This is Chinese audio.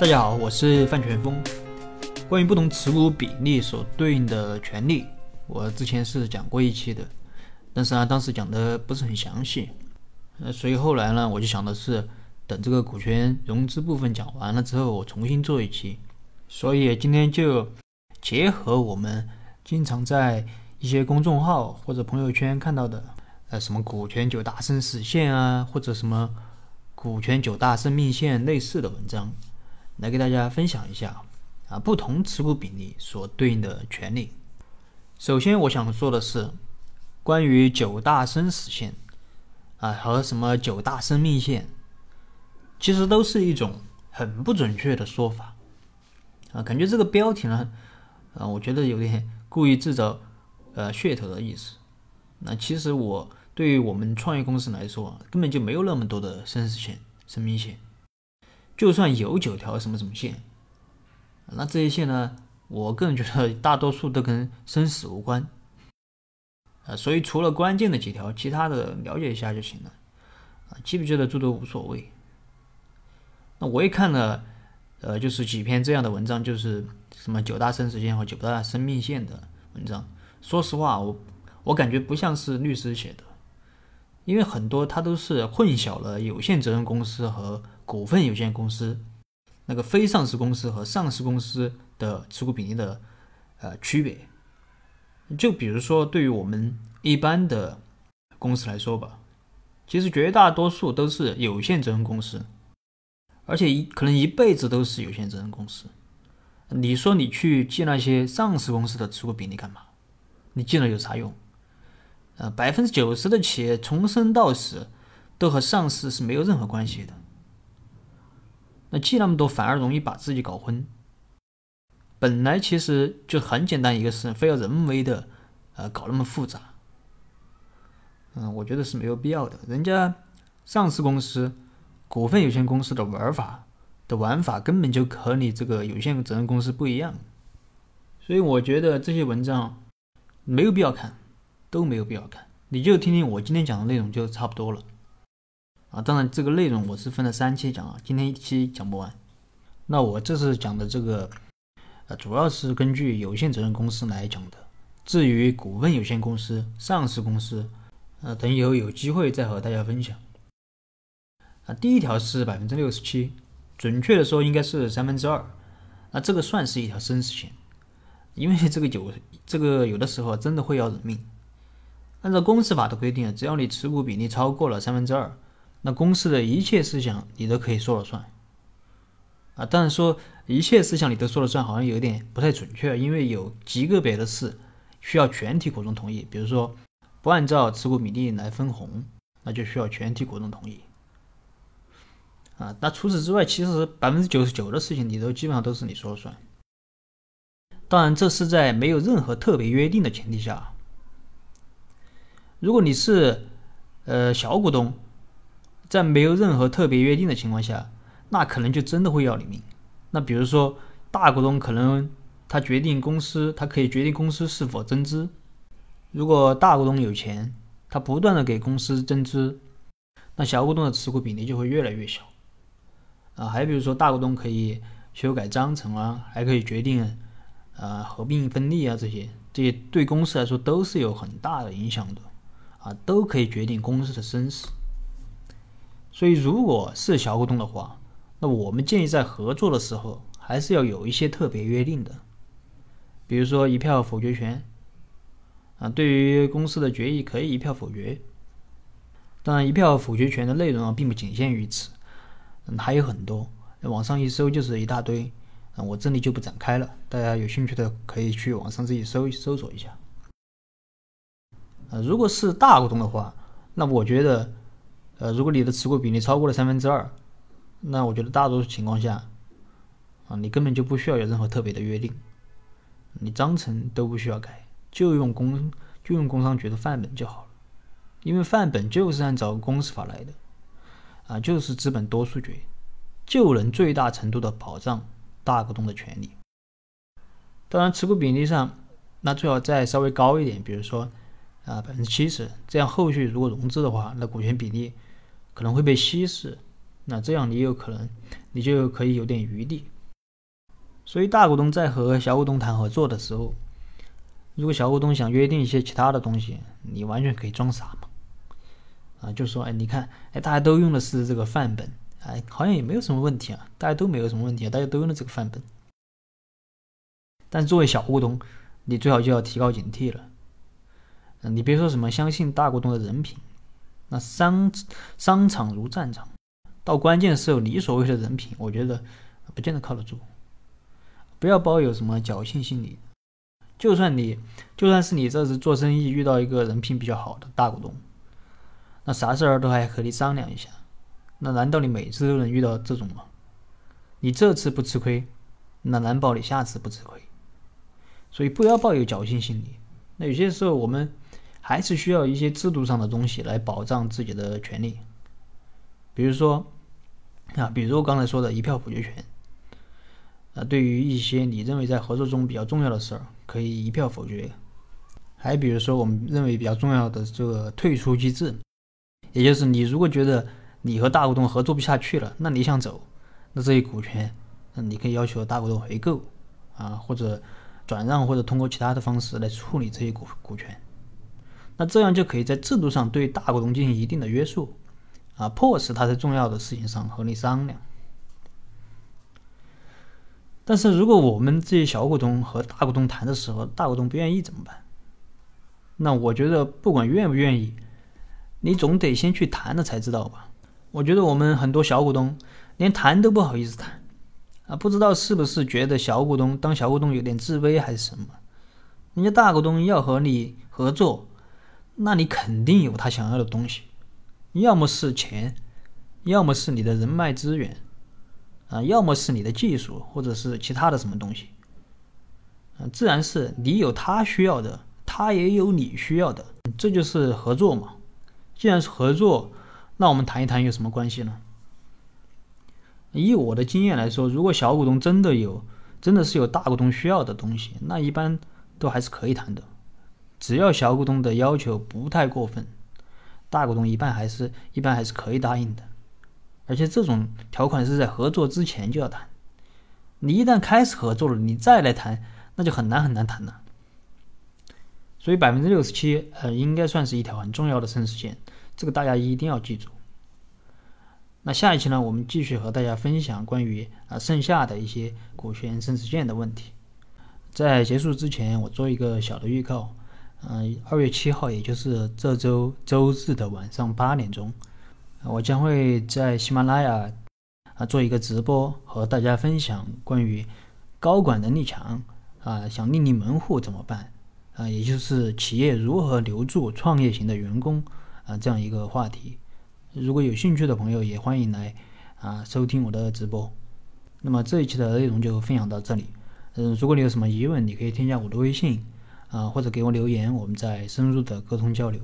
大家好，我是范全峰。关于不同持股比例所对应的权利，我之前是讲过一期的，但是呢，当时讲的不是很详细。呃，所以后来呢，我就想的是，等这个股权融资部分讲完了之后，我重新做一期。所以今天就结合我们经常在一些公众号或者朋友圈看到的，呃，什么股权九大生死线啊，或者什么股权九大生命线类似的文章。来给大家分享一下啊，不同持股比例所对应的权利。首先，我想说的是，关于九大生死线啊和什么九大生命线，其实都是一种很不准确的说法啊。感觉这个标题呢，啊，我觉得有点故意制造呃噱头的意思。那其实我对于我们创业公司来说，根本就没有那么多的生死线、生命线。就算有九条什么什么线，那这些线呢？我个人觉得大多数都跟生死无关，啊，所以除了关键的几条，其他的了解一下就行了，啊，记不记得住都无所谓。那我也看了，呃，就是几篇这样的文章，就是什么九大生死线和九大生命线的文章。说实话，我我感觉不像是律师写的，因为很多它都是混淆了有限责任公司和。股份有限公司，那个非上市公司和上市公司的持股比例的呃区别，就比如说对于我们一般的公司来说吧，其实绝大多数都是有限责任公司，而且一可能一辈子都是有限责任公司。你说你去记那些上市公司的持股比例干嘛？你记了有啥用？呃，百分之九十的企业从生到死都和上市是没有任何关系的。那记那么多反而容易把自己搞昏。本来其实就很简单一个事，非要人为的，呃，搞那么复杂。嗯，我觉得是没有必要的。人家上市公司、股份有限公司的玩法的玩法根本就和你这个有限责任公司不一样。所以我觉得这些文章没有必要看，都没有必要看。你就听听我今天讲的内容就差不多了。啊，当然这个内容我是分了三期讲啊，今天一期讲不完。那我这次讲的这个，呃，主要是根据有限责任公司来讲的。至于股份有限公司、上市公司，呃，等以后有机会再和大家分享。啊，第一条是百分之六十七，准确的说应该是三分之二。那这个算是一条生死线，因为这个有这个有的时候真的会要人命。按照公司法的规定，只要你持股比例超过了三分之二。那公司的一切事项你都可以说了算，啊，但是说一切事项你都说了算，好像有点不太准确，因为有极个别的事需要全体股东同意，比如说不按照持股比例来分红，那就需要全体股东同意。啊，那除此之外，其实百分之九十九的事情你都基本上都是你说了算。当然，这是在没有任何特别约定的前提下。如果你是呃小股东。在没有任何特别约定的情况下，那可能就真的会要你命。那比如说，大股东可能他决定公司，他可以决定公司是否增资。如果大股东有钱，他不断的给公司增资，那小股东的持股比例就会越来越小。啊，还比如说，大股东可以修改章程啊，还可以决定啊合并分立啊这些，这些对公司来说都是有很大的影响的。啊，都可以决定公司的生死。所以，如果是小股东的话，那我们建议在合作的时候还是要有一些特别约定的，比如说一票否决权啊，对于公司的决议可以一票否决。当然，一票否决权的内容啊，并不仅限于此，嗯，还有很多，网上一搜就是一大堆嗯，我这里就不展开了，大家有兴趣的可以去网上自己搜搜索一下。啊，如果是大股东的话，那我觉得。呃，如果你的持股比例超过了三分之二，那我觉得大多数情况下，啊，你根本就不需要有任何特别的约定，你章程都不需要改，就用工就用工商局的范本就好了，因为范本就是按照公司法来的，啊，就是资本多数决，就能最大程度的保障大股东的权利。当然，持股比例上，那最好再稍微高一点，比如说啊百分之七十，这样后续如果融资的话，那股权比例。可能会被稀释，那这样你有可能你就可以有点余地。所以大股东在和小股东谈合作的时候，如果小股东想约定一些其他的东西，你完全可以装傻嘛，啊，就说哎，你看，哎，大家都用的是这个范本，哎，好像也没有什么问题啊，大家都没有什么问题啊，大家都用的这个范本。但作为小股东，你最好就要提高警惕了。你别说什么相信大股东的人品，那商商场如战场，到关键时候，你所谓的人品，我觉得不见得靠得住。不要抱有什么侥幸心理。就算你，就算是你这次做生意遇到一个人品比较好的大股东，那啥事儿都还和你商量一下，那难道你每次都能遇到这种吗？你这次不吃亏，那难保你下次不吃亏。所以不要抱有侥幸心理。那有些时候我们还是需要一些制度上的东西来保障自己的权利，比如说啊，比如我刚才说的一票否决权。啊，对于一些你认为在合作中比较重要的事儿，可以一票否决。还比如说，我们认为比较重要的这个退出机制，也就是你如果觉得你和大股东合作不下去了，那你想走，那这些股权，那你可以要求大股东回购，啊，或者转让，或者通过其他的方式来处理这些股股权。那这样就可以在制度上对大股东进行一定的约束，啊，迫使他在重要的事情上和你商量。但是如果我们这些小股东和大股东谈的时候，大股东不愿意怎么办？那我觉得不管愿不愿意，你总得先去谈了才知道吧。我觉得我们很多小股东连谈都不好意思谈，啊，不知道是不是觉得小股东当小股东有点自卑还是什么？人家大股东要和你合作，那你肯定有他想要的东西，要么是钱，要么是你的人脉资源。啊，要么是你的技术，或者是其他的什么东西，啊，自然是你有他需要的，他也有你需要的，这就是合作嘛。既然是合作，那我们谈一谈有什么关系呢？以我的经验来说，如果小股东真的有，真的是有大股东需要的东西，那一般都还是可以谈的，只要小股东的要求不太过分，大股东一般还是一般还是可以答应的。而且这种条款是在合作之前就要谈，你一旦开始合作了，你再来谈，那就很难很难谈了。所以百分之六十七，呃，应该算是一条很重要的生死线，这个大家一定要记住。那下一期呢，我们继续和大家分享关于啊剩下的一些股权生死线的问题。在结束之前，我做一个小的预告，嗯，二月七号，也就是这周周日的晚上八点钟。我将会在喜马拉雅啊做一个直播，和大家分享关于高管能力强啊想另立门户怎么办啊，也就是企业如何留住创业型的员工啊这样一个话题。如果有兴趣的朋友，也欢迎来啊收听我的直播。那么这一期的内容就分享到这里。嗯，如果你有什么疑问，你可以添加我的微信啊，或者给我留言，我们再深入的沟通交流。